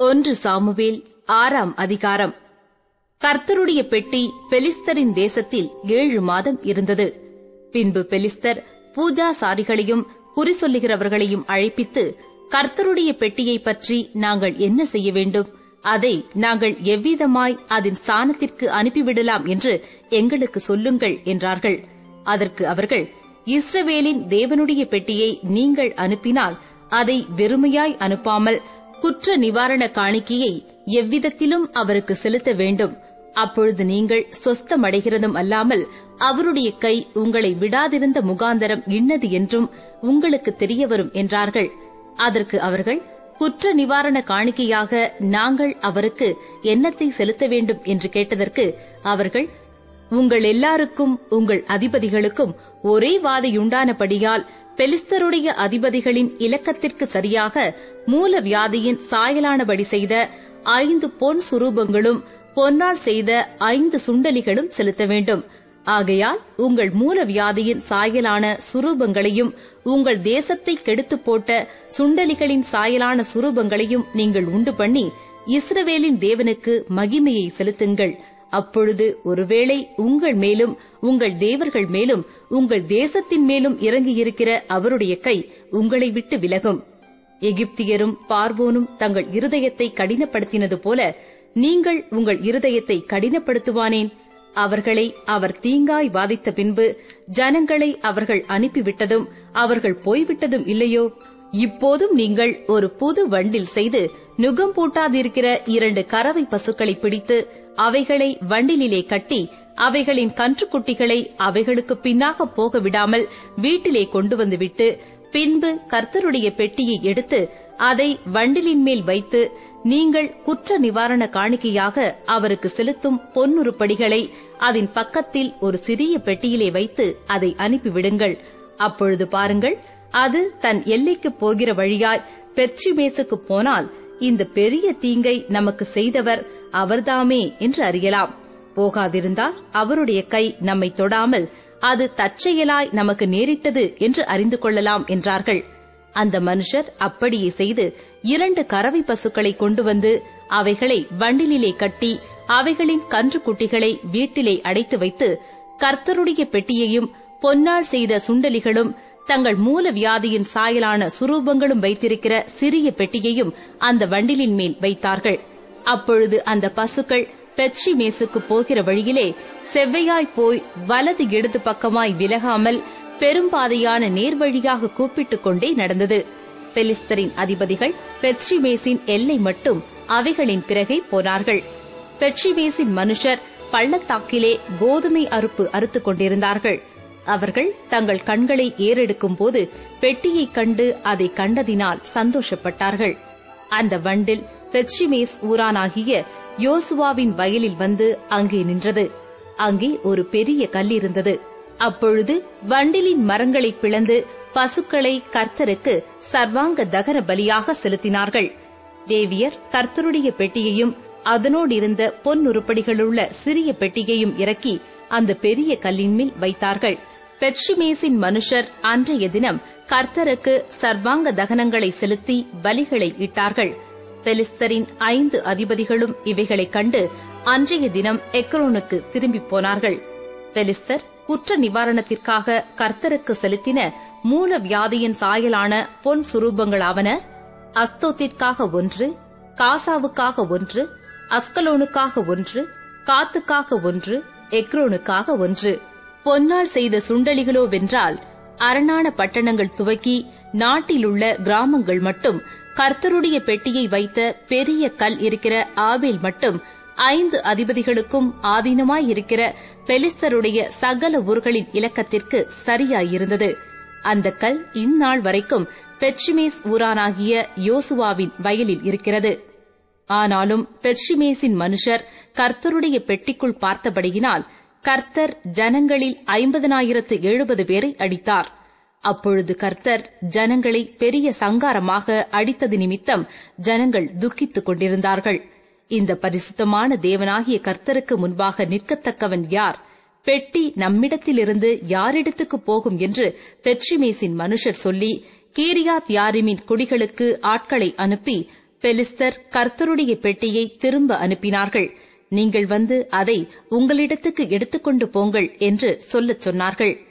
ஒன்று சாமுவேல் ஆறாம் அதிகாரம். கர்த்தருடைய பெட்டி பெலிஸ்தரின் தேசத்தில் ஏழு மாதம் இருந்தது. பின்பு பெலிஸ்தர் பூஜாசாரிகளையும் குறி சொல்லுகிறவர்களையும் அழைப்பித்து கர்த்தருடைய பெட்டியை பற்றி நாங்கள் என்ன செய்ய வேண்டும்? அதை நாங்கள் எவ்விதமாய் அதன் ஸ்தானத்திற்கு அனுப்பிவிடலாம் என்று எங்களுக்கு சொல்லுங்கள் என்றார்கள். அதற்கு அவர்கள் இஸ்ரவேலின் தேவனுடைய பெட்டியை நீங்கள் அனுப்பினால் அதை வெறுமையாய் அனுப்பாமல் குற்ற நிவாரண காணிக்கையை எவ்விதத்திலும் அவருக்கு செலுத்த வேண்டும். அப்பொழுது நீங்கள் சொஸ்தமடைகிறதும் அல்லாமல் அவருடைய கை உங்களை விடாதிருந்த முகாந்தரம் இன்னது என்றும் உங்களுக்கு தெரியவரும் என்றார்கள். அதற்கு அவர்கள் குற்ற நிவாரண காணிக்கையாக நாங்கள் அவருக்கு என்னத்தை செலுத்த வேண்டும் என்று கேட்டதற்கு அவர்கள் உங்கள் எல்லாருக்கும் உங்கள் அதிபதிகளுக்கும் ஒரே வாதையுண்டானபடியால் பெலிஸ்தருடைய அதிபதிகளின் இலக்கத்திற்கு சரியாக மூல வியாதியின் சாயலானபடி செய்த ஐந்து பொன் சுரூபங்களும் பொன்னால் செய்த ஐந்து சுண்டலிகளும் செலுத்த வேண்டும். ஆகையால் உங்கள் மூல வியாதியின் சாயலான சுரூபங்களையும் உங்கள் தேசத்தை கெடுத்து போட்ட சுண்டலிகளின் சாயலான சுரூபங்களையும் நீங்கள் உண்டு பண்ணி இஸ்ரவேலின் தேவனுக்கு மகிமையை செலுத்துங்கள். அப்பொழுது ஒருவேளை உங்கள் மேலும் உங்கள் தேவர்கள் மேலும் உங்கள் தேசத்தின் மேலும் இறங்கியிருக்கிற அவருடைய கை உங்களை விட்டு விலகும். எகிப்தியரும் பார்வோனும் தங்கள் இருதயத்தை கடினப்படுத்தினது போல நீங்கள் உங்கள் இருதயத்தை கடினப்படுத்துவானேன்? அவர்களை அவர் தீங்காய் வாதித்த பின்பு ஜனங்களை அவர்கள் அனுப்பிவிட்டதும் அவர்கள் போய்விட்டதும் இல்லையோ? இப்போதும் நீங்கள் ஒரு புது வண்டில் செய்து நுகம் பூட்டாதிருக்கிற இரண்டு கறவை பசுக்களை பிடித்து அவைகளை வண்டிலே கட்டி அவைகளின் கன்றுக்குட்டிகளை அவைகளுக்கு பின்னாக போக விடாமல் வீட்டிலே கொண்டு வந்துவிட்டு பின்பு கர்த்தருடைய பெட்டியை எடுத்து அதை வண்டிலின் மேல் வைத்து நீங்கள் குற்ற நிவாரண காணிக்கையாக அவருக்கு செலுத்தும் பொன்னுருப்படிகளை அதன் பக்கத்தில் ஒரு சிறிய பெட்டியிலே வைத்து அதை அனுப்பிவிடுங்கள். அப்பொழுது பாருங்கள் அது தன் எல்லைக்கு போகிற வழியாய் பெட்சிமேசுக்கு போனால் இந்த பெரிய தீங்கை நமக்கு செய்தவர் அவர்தாமே என்று அறியலாம். போகாதிருந்தால் அவருடைய கை நம்மை தொடாமல் அது தற்செயலாய் நமக்கு நேரிட்டது என்று அறிந்து கொள்ளலாம் என்றார்கள். அந்த மனுஷர் அப்படியே செய்து இரண்டு கறவை பசுக்களை கொண்டு வந்து அவைகளை வண்டிலே கட்டி அவைகளின் கன்று குட்டிகளை வீட்டிலே அடைத்து வைத்து கர்த்தருடைய பெட்டியையும் பொன்னால் செய்த சுண்டலிகளும் தங்கள் மூல வியாதியின் சாயலான சுரூபங்களும் வைத்திருக்கிற சிறிய பெட்டியையும் அந்த வண்டிலின் மேல் வைத்தார்கள். அப்பொழுது அந்த பசுக்கள் பெட்சி மேசுக்கு போகிற வழியிலே செவ்வையாய் போய் வலது இடது பக்கமாய் விலகாமல் பெரும்பாதையான நேர்வழியாக கூப்பிட்டுக் கொண்டே நடந்தது. பெலிஸ்தரின் அதிபதிகள் பெட்சிமேசின் எல்லை மட்டும் அவைகளின் பிறகே போனார்கள். பெட்சிமேசின் மனுஷர் பள்ளத்தாக்கிலே கோதுமை அறுப்பு அறுத்துக் கொண்டிருந்தார்கள். அவர்கள் தங்கள் கண்களை ஏறெடுக்கும் போது பெட்டியைக் கண்டு அதை கண்டதினால் சந்தோஷப்பட்டார்கள். அந்த வண்டில் பெட்சிமேஸ் ஊரானாகிய யோசுவாவின் வயலில் வந்து அங்கே நின்றது. அங்கே ஒரு பெரிய கல் இருந்தது. அப்பொழுது வண்டிலின் மரங்களை பிளந்து பசுக்களை கர்த்தருக்கு சர்வாங்க தகன பலியாக செலுத்தினார்கள். தேவியர் கர்த்தருடைய பெட்டியையும் அதனோடிருந்த பொன் உருப்படிகளுள்ள சிறிய பெட்டியையும் இறக்கி அந்த பெரிய கல்லின் மேல் வைத்தார்கள். பெட்சிமேசின் மனுஷர் அன்றைய தினம் கர்த்தருக்கு சர்வாங்க தகனங்களை செலுத்தி பலிகளை இட்டார்கள். பெலிஸ்தரின் ஐந்து அதிபதிகளும் இவைகளைக் கண்டு அன்றைய தினம் எக்ரோனுக்கு திரும்பிப் போனார்கள். பெலிஸ்தர் குற்ற நிவாரணத்திற்காக கர்த்தருக்கு செலுத்தின மூல வியாதியின் சாயலான பொன் சுரூபங்களாவன அஸ்தோத்திற்காக ஒன்று காசாவுக்காக ஒன்று அஸ்கலோனுக்காக ஒன்று காத்துக்காக ஒன்று எக்ரோனுக்காக ஒன்று. பொன்னால் செய்த சுண்டலிகளோ வென்றால் அரணான பட்டணங்கள் துவக்கி நாட்டிலுள்ள கிராமங்கள் மட்டும் கர்த்தருடைய பெட்டியை வைத்த பெரிய கல் இருக்கிற ஆபேல் மட்டும் ஐந்து அதிபதிகளுக்கும் ஆதீனமாயிருக்கிற பெலிஸ்தருடைய சகல ஊர்களின் இலக்கத்திற்கு சரியாயிருந்தது. அந்த கல் இந்நாள் வரைக்கும் பெட்சிமேஸ் ஊரானாகிய யோசுவாவின் வயலில் இருக்கிறது. ஆனாலும் பெட்சிமேசின் மனுஷர் கர்த்தருடைய பெட்டிக்குள் பார்த்தபடியினால் கர்த்தர் ஜனங்களில் ஐம்பதனாயிரத்து எழுபது பேரை அடித்தார். அப்பொழுது கர்த்தர் ஜனங்களை பெரிய சங்காரமாக அடித்தது நிமித்தம் ஜனங்கள் துக்கித்துக் கொண்டிருந்தார்கள். இந்த பரிசுத்தமான தேவனாகிய கர்த்தருக்கு முன்பாக நிற்கத்தக்கவன் யார்? பெட்டி நம்மிடத்திலிருந்து யாரிடத்துக்கு போகும் என்று பெட்ரிமேசின் மனுஷர் சொல்லி கீரியாத் யாரிமின் குடிகளுக்கு ஆட்களை அனுப்பி பெலிஸ்தர் கர்த்தருடைய பெட்டியை திரும்ப அனுப்பினார்கள். நீங்கள் வந்து அதை உங்களிடத்துக்கு எடுத்துக்கொண்டு போங்கள் என்று சொல்லச் சொன்னார்கள்.